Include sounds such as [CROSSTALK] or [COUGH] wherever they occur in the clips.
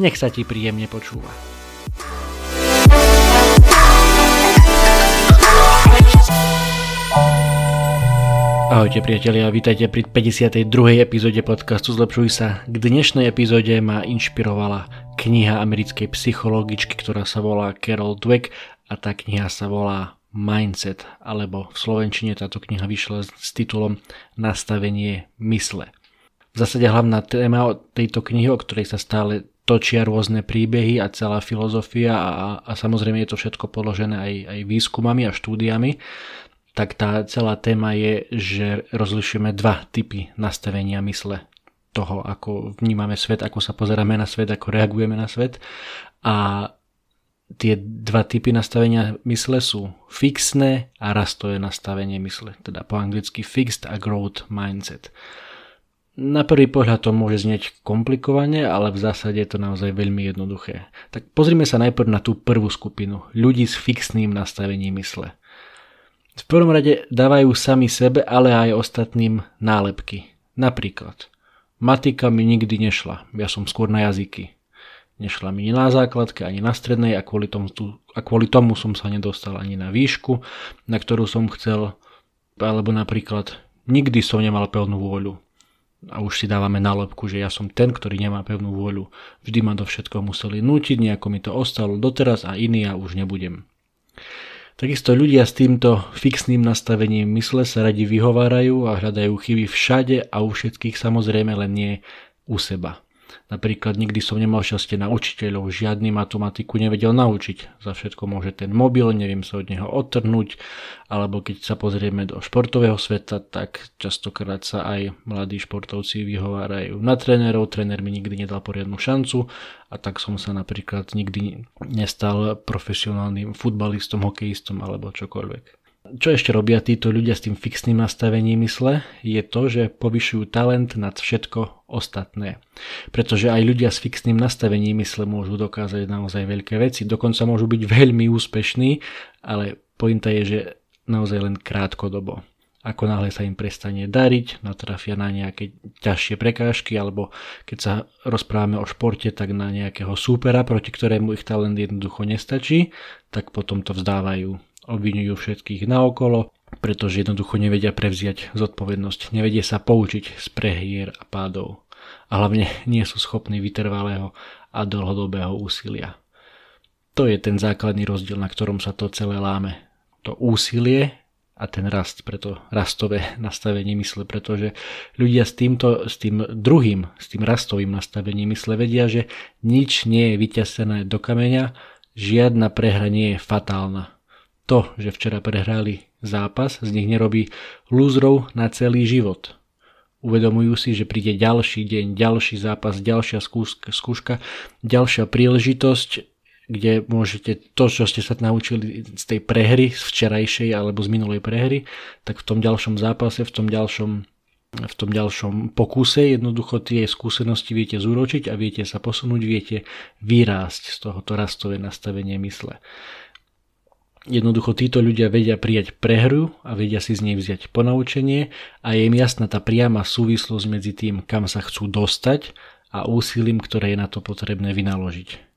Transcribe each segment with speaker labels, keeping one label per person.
Speaker 1: nech sa ti príjemne počúva. Ahojte priatelia, vítajte pri 52. epizóde podcastu Zlepšuj sa. K dnešnej epizóde ma inšpirovala kniha americkej psychologičky, ktorá sa volá Carol Dweck a tá kniha sa volá Mindset, alebo v Slovenčine táto kniha vyšla s titulom Nastavenie mysle. V zásade hlavná téma tejto knihy, o ktorej sa stále točia rôzne príbehy a celá filozofia a, a samozrejme je to všetko položené aj, aj výskumami a štúdiami, tak tá celá téma je, že rozlišujeme dva typy nastavenia mysle toho, ako vnímame svet, ako sa pozeráme na svet, ako reagujeme na svet. A tie dva typy nastavenia mysle sú fixné a rastové nastavenie mysle, teda po anglicky fixed a growth mindset. Na prvý pohľad to môže znieť komplikovane, ale v zásade je to naozaj veľmi jednoduché. Tak pozrime sa najprv na tú prvú skupinu, ľudí s fixným nastavením mysle. V prvom rade dávajú sami sebe, ale aj ostatným nálepky. Napríklad, matika mi nikdy nešla, ja som skôr na jazyky. Nešla mi na základke, ani na strednej a kvôli, tomu, a kvôli tomu som sa nedostal ani na výšku, na ktorú som chcel. Alebo napríklad, nikdy som nemal pevnú vôľu. A už si dávame nálepku, že ja som ten, ktorý nemá pevnú vôľu. Vždy ma do všetko museli nútiť, nejako mi to ostalo doteraz a iný ja už nebudem. Takisto ľudia s týmto fixným nastavením mysle sa radi vyhovárajú a hľadajú chyby všade a u všetkých samozrejme len nie u seba. Napríklad nikdy som nemal šťastie na učiteľov, žiadny matematiku nevedel naučiť. Za všetko môže ten mobil, neviem sa od neho odtrhnúť, alebo keď sa pozrieme do športového sveta, tak častokrát sa aj mladí športovci vyhovárajú na trénerov, tréner mi nikdy nedal poriadnu šancu a tak som sa napríklad nikdy nestal profesionálnym futbalistom, hokejistom alebo čokoľvek. Čo ešte robia títo ľudia s tým fixným nastavením mysle, je to, že povyšujú talent nad všetko ostatné. Pretože aj ľudia s fixným nastavením mysle môžu dokázať naozaj veľké veci, dokonca môžu byť veľmi úspešní, ale pointa je, že naozaj len krátkodobo. Ako náhle sa im prestane dariť, natrafia na nejaké ťažšie prekážky, alebo keď sa rozprávame o športe, tak na nejakého súpera, proti ktorému ich talent jednoducho nestačí, tak potom to vzdávajú obvinujú všetkých naokolo, pretože jednoducho nevedia prevziať zodpovednosť, nevedia sa poučiť z prehier a pádov a hlavne nie sú schopní vytrvalého a dlhodobého úsilia. To je ten základný rozdiel, na ktorom sa to celé láme. To úsilie a ten rast, preto rastové [LAUGHS] nastavenie mysle, pretože ľudia s týmto, s tým druhým, s tým rastovým nastavením mysle vedia, že nič nie je vyťasené do kameňa, žiadna prehra nie je fatálna to, že včera prehrali zápas, z nich nerobí lúzrov na celý život. Uvedomujú si, že príde ďalší deň, ďalší zápas, ďalšia skúška, ďalšia príležitosť, kde môžete to, čo ste sa naučili z tej prehry, z včerajšej alebo z minulej prehry, tak v tom ďalšom zápase, v tom ďalšom v tom ďalšom pokuse jednoducho tie skúsenosti viete zúročiť a viete sa posunúť, viete vyrásť z tohoto rastové nastavenie mysle. Jednoducho títo ľudia vedia prijať prehru a vedia si z nej vziať ponaučenie a je im jasná tá priama súvislosť medzi tým, kam sa chcú dostať a úsilím, ktoré je na to potrebné vynaložiť.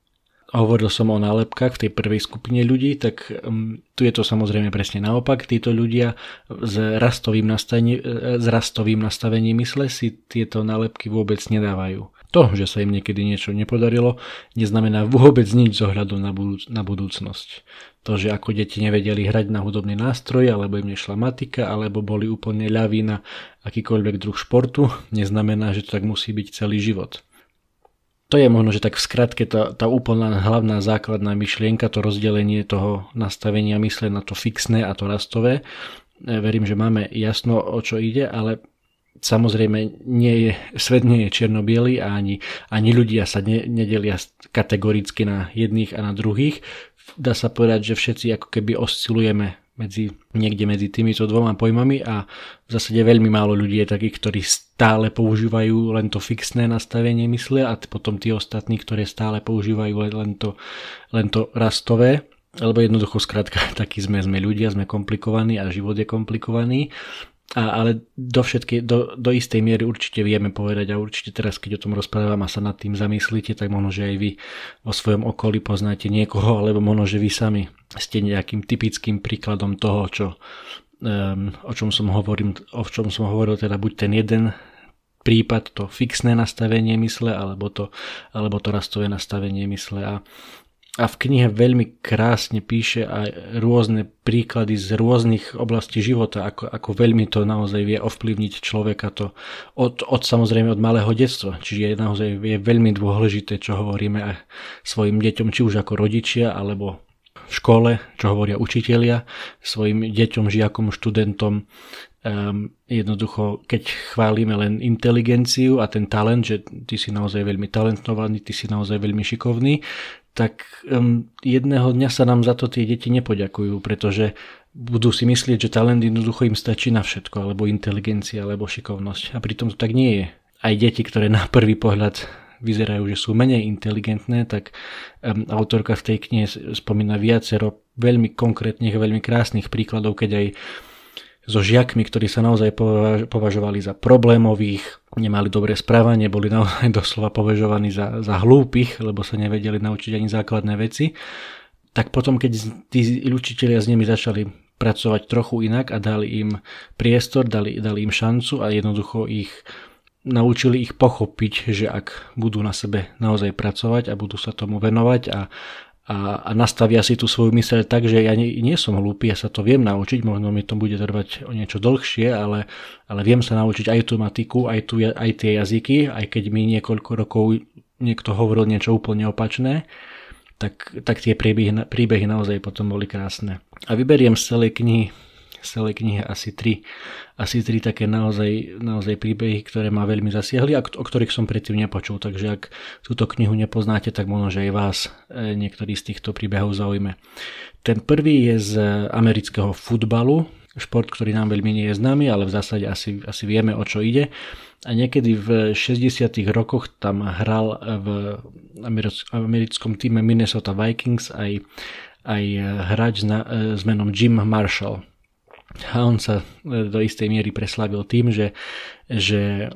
Speaker 1: Hovoril som o nálepkách v tej prvej skupine ľudí, tak um, tu je to samozrejme presne naopak. Títo ľudia s rastovým, nastavení, s rastovým nastavením mysle si tieto nálepky vôbec nedávajú. To, že sa im niekedy niečo nepodarilo, neznamená vôbec nič z na, budúc- na budúcnosť. To, že ako deti nevedeli hrať na hudobný nástroj, alebo im nešla matika, alebo boli úplne ľaví na akýkoľvek druh športu, neznamená, že to tak musí byť celý život. To je možno, že tak v skratke tá, tá úplná hlavná základná myšlienka, to rozdelenie toho nastavenia mysle na to fixné a to rastové. E, verím, že máme jasno, o čo ide, ale samozrejme nie je, svet nie je čierno a ani, ani ľudia sa ne, nedelia kategoricky na jedných a na druhých. Dá sa povedať, že všetci ako keby oscilujeme medzi, niekde medzi týmito dvoma pojmami a v zásade veľmi málo ľudí je takých, ktorí stále používajú len to fixné nastavenie mysle a potom tí ostatní, ktoré stále používajú len to, len to rastové lebo jednoducho skrátka [LAUGHS] takí sme, sme ľudia, sme komplikovaní a život je komplikovaný a, ale do, všetky, do, do istej miery určite vieme povedať a určite teraz, keď o tom rozprávam a sa nad tým zamyslíte, tak možno, že aj vy vo svojom okolí poznáte niekoho, alebo možno, že vy sami ste nejakým typickým príkladom toho, čo, um, o, čom som hovoril, o čom som hovoril, teda buď ten jeden prípad, to fixné nastavenie mysle, alebo to, alebo to rastové nastavenie mysle. A a v knihe veľmi krásne píše aj rôzne príklady z rôznych oblastí života, ako, ako veľmi to naozaj vie ovplyvniť človeka to od, od samozrejme od malého detstva. Čiže je naozaj je veľmi dôležité, čo hovoríme aj svojim deťom, či už ako rodičia, alebo v škole, čo hovoria učitelia, svojim deťom, žiakom, študentom. Um, jednoducho, keď chválime len inteligenciu a ten talent, že ty si naozaj veľmi talentovaný, ty si naozaj veľmi šikovný, tak um, jedného dňa sa nám za to tie deti nepoďakujú, pretože budú si myslieť, že talent jednoducho im stačí na všetko, alebo inteligencia, alebo šikovnosť. A pritom to tak nie je. Aj deti, ktoré na prvý pohľad vyzerajú, že sú menej inteligentné, tak um, autorka v tej knihe spomína viacero veľmi konkrétnych, veľmi krásnych príkladov, keď aj so žiakmi, ktorí sa naozaj považovali za problémových, nemali dobré správanie, boli naozaj [LAUGHS] doslova považovaní za, za hlúpych, lebo sa nevedeli naučiť ani základné veci. Tak potom, keď tí učiteľia s nimi začali pracovať trochu inak a dali im priestor, dali, dali im šancu a jednoducho ich naučili ich pochopiť, že ak budú na sebe naozaj pracovať a budú sa tomu venovať a, a, a nastavia si tú svoju myseľ tak, že ja nie, nie som hlúpy, ja sa to viem naučiť, možno mi to bude trvať o niečo dlhšie, ale, ale viem sa naučiť aj tú matiku, aj, tu, aj tie jazyky, aj keď mi niekoľko rokov niekto hovoril niečo úplne opačné, tak, tak tie príbehy, príbehy naozaj potom boli krásne. A vyberiem z celej knihy z celej knihe asi tri, asi tri také naozaj, naozaj príbehy, ktoré ma veľmi zasiahli a o ktorých som predtým nepočul. Takže ak túto knihu nepoznáte, tak možno, že aj vás e, niektorý z týchto príbehov zaujme. Ten prvý je z amerického futbalu, šport, ktorý nám veľmi nie je známy, ale v zásade asi, asi vieme, o čo ide. A niekedy v 60. rokoch tam hral v americkom týme Minnesota Vikings aj, aj hráč e, s menom Jim Marshall a on sa e, do istej miery preslavil tým, že, že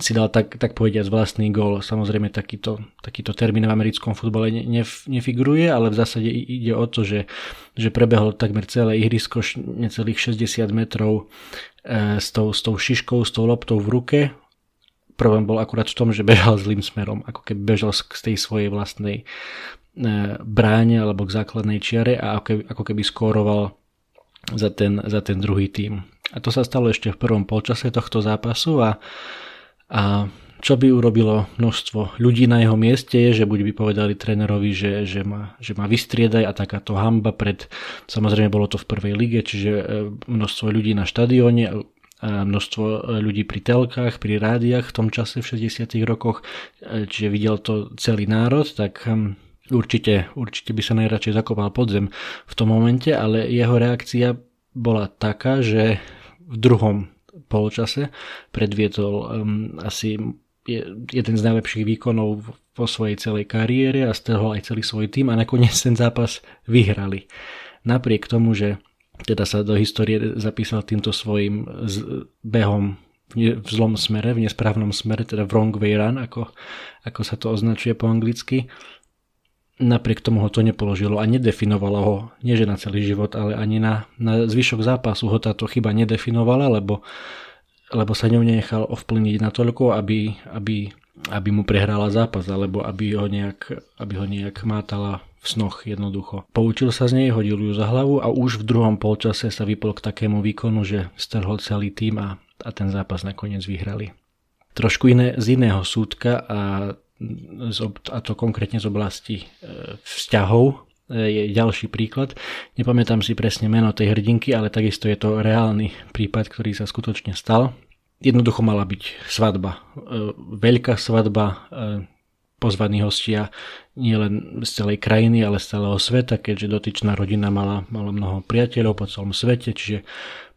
Speaker 1: si dal tak, tak povediať vlastný gól. Samozrejme takýto, takýto termín v americkom futbale nef, nefiguruje, ale v zásade ide o to, že, že prebehol takmer celé ihrisko necelých 60 metrov e, s, tou, s tou šiškou, s tou loptou v ruke. Problém bol akurát v tom, že bežal zlým smerom, ako keby bežal z tej svojej vlastnej e, bráne alebo k základnej čiare a ako keby, ako keby skóroval za ten, za ten druhý tým. A to sa stalo ešte v prvom polčase tohto zápasu a, a čo by urobilo množstvo ľudí na jeho mieste je, že buď by povedali trénerovi, že, že, ma, že ma vystriedaj a takáto hamba pred, samozrejme bolo to v prvej lige, čiže e, množstvo ľudí na štadióne, a množstvo ľudí pri telkách, pri rádiách v tom čase v 60 rokoch, e, čiže videl to celý národ, tak hm, Určite, určite by sa najradšej zakopal podzem v tom momente, ale jeho reakcia bola taká, že v druhom polčase predvietol um, asi jeden z najlepších výkonov vo svojej celej kariére a strhol aj celý svoj tým a nakoniec ten zápas vyhrali. Napriek tomu, že teda sa do histórie zapísal týmto svojim behom v zlom smere, v nesprávnom smere, teda wrong way run, ako, ako sa to označuje po anglicky, napriek tomu ho to nepoložilo a nedefinovalo ho, nie že na celý život, ale ani na, na zvyšok zápasu ho táto chyba nedefinovala, lebo, lebo sa ňou nenechal ovplyvniť natoľko, aby, aby aby mu prehrala zápas, alebo aby ho nejak, aby ho nejak mátala v snoch jednoducho. Poučil sa z nej, hodil ju za hlavu a už v druhom polčase sa vypol k takému výkonu, že strhol celý tým a, a ten zápas nakoniec vyhrali. Trošku iné z iného súdka a, a to konkrétne z oblasti e, vzťahov e, je ďalší príklad. Nepamätám si presne meno tej hrdinky, ale takisto je to reálny prípad, ktorý sa skutočne stal jednoducho mala byť svadba. E, veľká svadba, pozvaní hostia nie len z celej krajiny, ale z celého sveta, keďže dotyčná rodina mala, mala mnoho priateľov po celom svete, čiže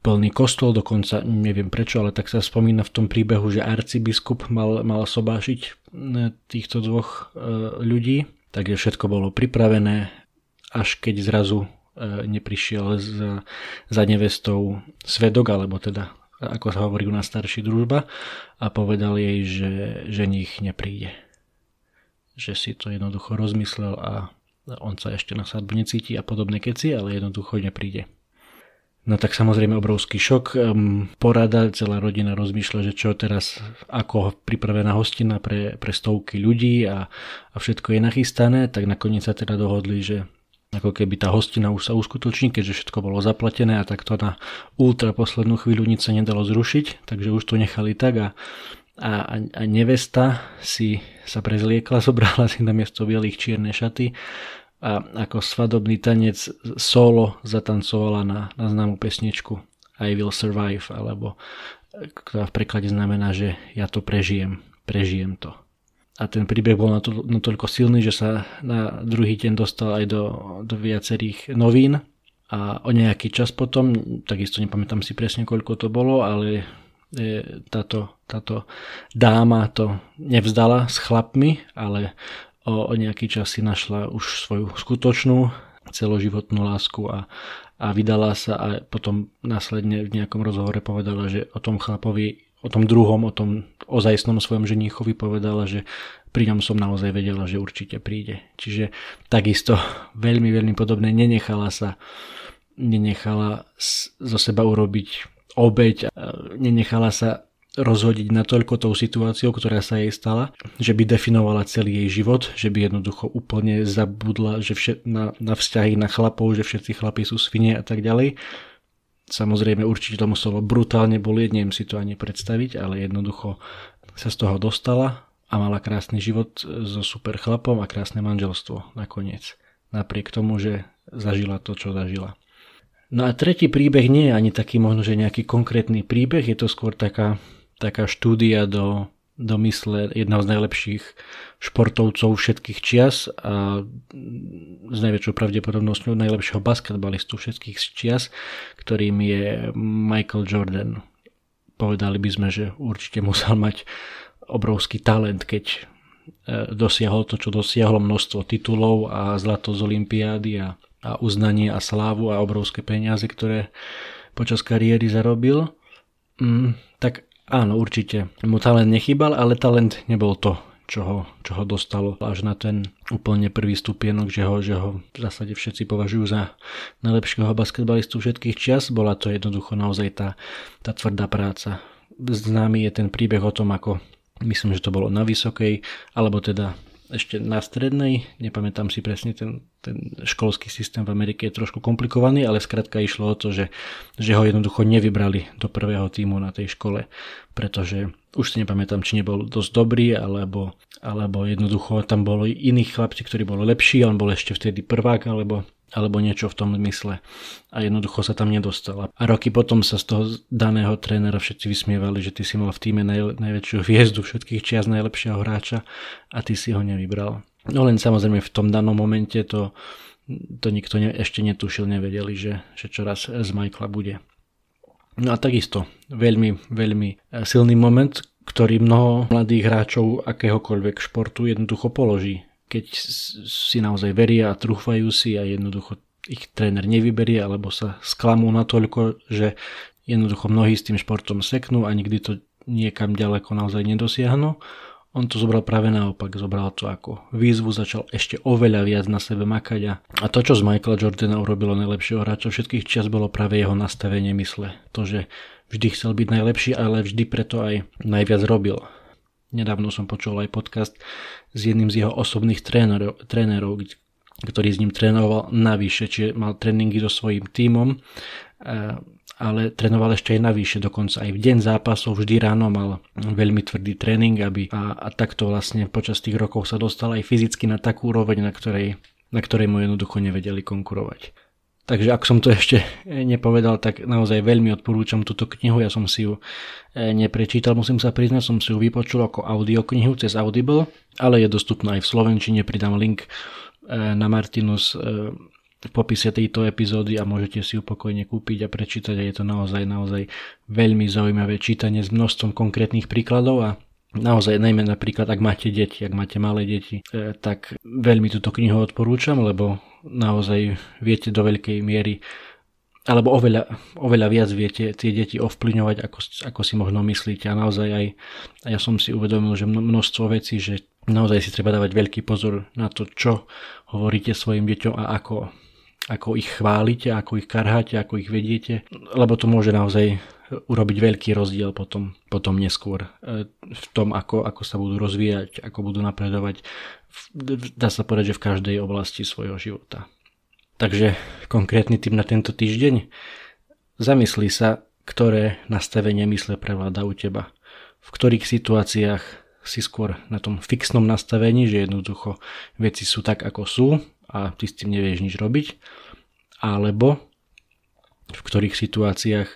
Speaker 1: plný kostol, dokonca neviem prečo, ale tak sa spomína v tom príbehu, že arcibiskup mal, mal sobášiť e, týchto dvoch ľudí, takže všetko bolo pripravené, až keď zrazu neprišiel za, za nevestou svedok, alebo teda ako sa hovorí u nás starší družba a povedal jej, že ženich nepríde. Že si to jednoducho rozmyslel a on sa ešte na sadbu necíti a podobné keci, ale jednoducho nepríde. No tak samozrejme obrovský šok. Porada, celá rodina rozmýšľa, že čo teraz, ako pripravená hostina pre, pre stovky ľudí a, a všetko je nachystané, tak nakoniec sa teda dohodli, že ako keby tá hostina už sa uskutoční, keďže všetko bolo zaplatené a takto na ultra poslednú chvíľu nič sa nedalo zrušiť, takže už to nechali tak a, a, a nevesta si sa prezliekla, [LAUGHS] zobrala si na miesto bielých čierne šaty a ako svadobný tanec solo zatancovala na, na známu pesničku I will survive, alebo ktorá v preklade znamená, že ja to prežijem, prežijem to. A ten príbeh bol natoľko silný, že sa na druhý deň dostal aj do, do viacerých novín. A o nejaký čas potom, takisto nepamätám si presne koľko to bolo, ale e, táto, táto dáma to nevzdala s chlapmi, ale o, o nejaký čas si našla už svoju skutočnú celoživotnú lásku a, a vydala sa a potom následne v nejakom rozhovore povedala, že o tom chlapovi o tom druhom, o tom ozajstnom svojom ženíchovi povedala, že pri ňom som naozaj vedela, že určite príde. Čiže takisto veľmi, veľmi podobné, nenechala sa nenechala zo seba urobiť obeď, nenechala sa rozhodiť natoľko tou situáciou, ktorá sa jej stala, že by definovala celý jej život, že by jednoducho úplne zabudla že všet, na, na vzťahy na chlapov, že všetci chlapí sú svine a tak ďalej Samozrejme určite to muselo brutálne bolieť, neviem si to ani predstaviť, ale jednoducho sa z toho dostala a mala krásny život so super chlapom a krásne manželstvo nakoniec. Napriek tomu, že zažila to, čo zažila. No a tretí príbeh nie je ani taký možno, že nejaký konkrétny príbeh, je to skôr taká, taká štúdia do do mysle jedného z najlepších športovcov všetkých čias a s najväčšou pravdepodobnosťou najlepšieho basketbalistu všetkých čias, ktorým je Michael Jordan. Povedali by sme, že určite musel mať obrovský talent, keď e, dosiahol to, čo dosiahlo množstvo titulov a zlato z Olympiády a, a uznanie a slávu a obrovské peniaze, ktoré počas kariéry zarobil. Mm, tak Áno, určite. Mu talent nechýbal, ale talent nebol to, čo ho, čo ho dostalo až na ten úplne prvý stupienok, že ho, že ho v zásade všetci považujú za najlepšieho basketbalistu všetkých čias. Bola to jednoducho naozaj tá, tá tvrdá práca. Známy je ten príbeh o tom, ako myslím, že to bolo na vysokej, alebo teda ešte na strednej, nepamätám si presne, ten, ten školský systém v Amerike je trošku komplikovaný, ale skrátka išlo o to, že, že ho jednoducho nevybrali do prvého týmu na tej škole, pretože už si nepamätám, či nebol dosť dobrý, alebo, alebo jednoducho tam boli iní chlapci, ktorí boli lepší, on bol ešte vtedy prvák, alebo alebo niečo v tom mysle a jednoducho sa tam nedostala. A roky potom sa z toho daného trénera všetci vysmievali, že ty si mal v týme naj, najväčšiu hviezdu všetkých čias najlepšieho hráča a ty si ho nevybral. No len samozrejme v tom danom momente to, to nikto ne, ešte netušil, nevedeli, že, že čoraz z Michaela bude. No a takisto veľmi, veľmi silný moment, ktorý mnoho mladých hráčov akéhokoľvek športu jednoducho položí keď si naozaj veria a trúfajú si a jednoducho ich tréner nevyberie alebo sa sklamú natoľko, že jednoducho mnohí s tým športom seknú a nikdy to niekam ďaleko naozaj nedosiahnu. On to zobral práve naopak, zobral to ako výzvu, začal ešte oveľa viac na sebe makať a, to, čo z Michaela Jordana urobilo najlepšieho hráča všetkých čas, bolo práve jeho nastavenie mysle. To, že vždy chcel byť najlepší, ale vždy preto aj najviac robil Nedávno som počul aj podcast s jedným z jeho osobných trénerov, trénerov ktorý s ním trénoval navyše, čiže mal tréningy so svojím tímom, eh, ale trénoval ešte aj navyše, dokonca aj v deň zápasov vždy ráno mal veľmi tvrdý tréning aby, a, a takto vlastne počas tých rokov sa dostal aj fyzicky na takú úroveň, na ktorej, na ktorej mu jednoducho nevedeli konkurovať. Takže ak som to ešte nepovedal, tak naozaj veľmi odporúčam túto knihu. Ja som si ju e, neprečítal, musím sa priznať, som si ju vypočul ako audioknihu cez Audible, ale je dostupná aj v Slovenčine, pridám link e, na Martinus e, v popise tejto epizódy a môžete si ju pokojne kúpiť a prečítať a je to naozaj, naozaj veľmi zaujímavé čítanie s množstvom konkrétnych príkladov a naozaj najmä napríklad ak máte deti, ak máte malé deti, tak veľmi túto knihu odporúčam, lebo naozaj viete do veľkej miery alebo oveľa, oveľa viac viete tie deti ovplyvňovať, ako, ako si možno myslíte. A naozaj aj ja som si uvedomil, že množstvo vecí, že naozaj si treba dávať veľký pozor na to, čo hovoríte svojim deťom a ako, ako ich chválite, ako ich karháte, ako ich vediete, lebo to môže naozaj urobiť veľký rozdiel potom, potom neskôr e, v tom, ako, ako sa budú rozvíjať, ako budú napredovať dá sa povedať, že v každej oblasti svojho života. Takže konkrétny tip na tento týždeň. Zamysli sa, ktoré nastavenie mysle prevláda u teba. V ktorých situáciách si skôr na tom fixnom nastavení, že jednoducho veci sú tak, ako sú a ty s tým nevieš nič robiť. Alebo v ktorých situáciách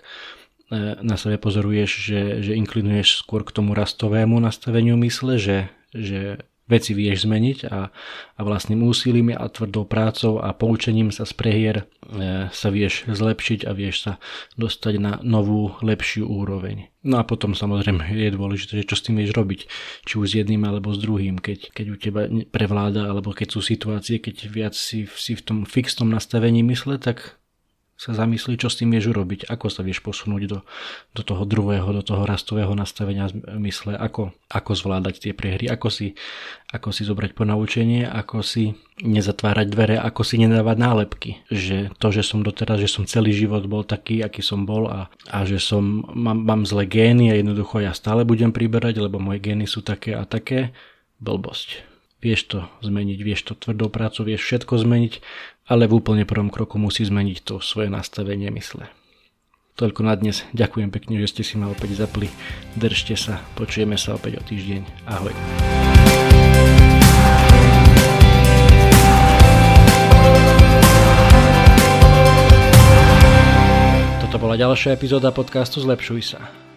Speaker 1: na sebe pozoruješ, že, že inklinuješ skôr k tomu rastovému nastaveniu mysle, že, že veci vieš zmeniť a, a vlastným úsilím a tvrdou prácou a poučením sa z prehier e, sa vieš zlepšiť a vieš sa dostať na novú, lepšiu úroveň. No a potom samozrejme je dôležité, že čo s tým vieš robiť, či už s jedným alebo s druhým, keď, keď u teba prevláda alebo keď sú situácie, keď viac si, si v tom fixnom nastavení mysle, tak sa zamyslí, čo s tým vieš urobiť, ako sa vieš posunúť do, do toho druhého, do toho rastového nastavenia mysle, ako, ako zvládať tie prehry, ako si, ako si zobrať ponaučenie, ako si nezatvárať dvere, ako si nedávať nálepky. Že to, že som doteraz, že som celý život bol taký, aký som bol a, a že som, mám, mám zlé gény a jednoducho ja stále budem priberať, lebo moje gény sú také a také, blbosť. Vieš to zmeniť, vieš to tvrdou prácu, vieš všetko zmeniť, ale v úplne prvom kroku musí zmeniť to svoje nastavenie mysle. Toľko na dnes. Ďakujem pekne, že ste si ma opäť zapli. Držte sa, počujeme sa opäť o týždeň. Ahoj. Bola ďalšia epizóda podcastu Zlepšuj sa.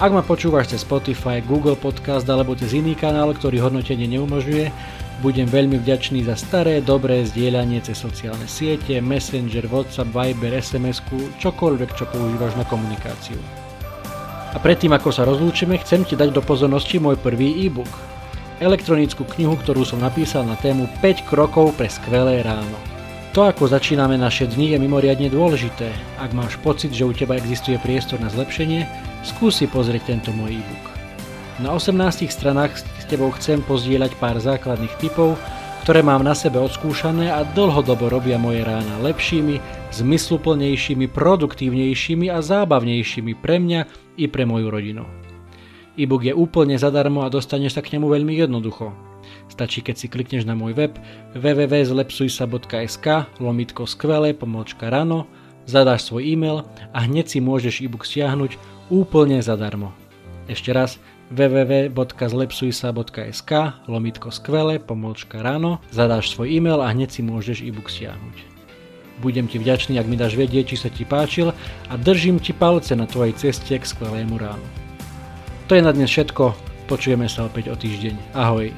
Speaker 1: Ak ma počúvaš cez Spotify, Google Podcast alebo cez iný kanál, ktorý hodnotenie neumožňuje, budem veľmi vďačný za staré, dobré zdieľanie cez sociálne siete, Messenger, WhatsApp, Viber, sms čokoľvek, čo používaš na komunikáciu. A predtým, ako sa rozlúčime, chcem ti dať do pozornosti môj prvý e-book. Elektronickú knihu, ktorú som napísal na tému 5 krokov pre skvelé ráno. To, ako začíname naše dni, je mimoriadne dôležité. Ak máš pocit, že u teba existuje priestor na zlepšenie, Skúsi pozrieť tento môj e-book. Na 18 stranách s tebou chcem pozdieľať pár základných typov, ktoré mám na sebe odskúšané a dlhodobo robia moje rána lepšími, zmysluplnejšími, produktívnejšími a zábavnejšími pre mňa i pre moju rodinu. E-book je úplne zadarmo a dostaneš sa k nemu veľmi jednoducho. Stačí, keď si klikneš na môj web www.zlepsujsa.sk lomitko skvelé pomočka rano, zadáš svoj e-mail a hneď si môžeš e-book stiahnuť úplne zadarmo. Ešte raz www.zlepsujsa.sk lomitko skvele, pomôčka ráno, zadáš svoj e-mail a hneď si môžeš e-book stiahnuť. Budem ti vďačný, ak mi dáš vedieť, či sa ti páčil a držím ti palce na tvojej ceste k skvelému ránu. To je na dnes všetko, počujeme sa opäť o týždeň. Ahoj.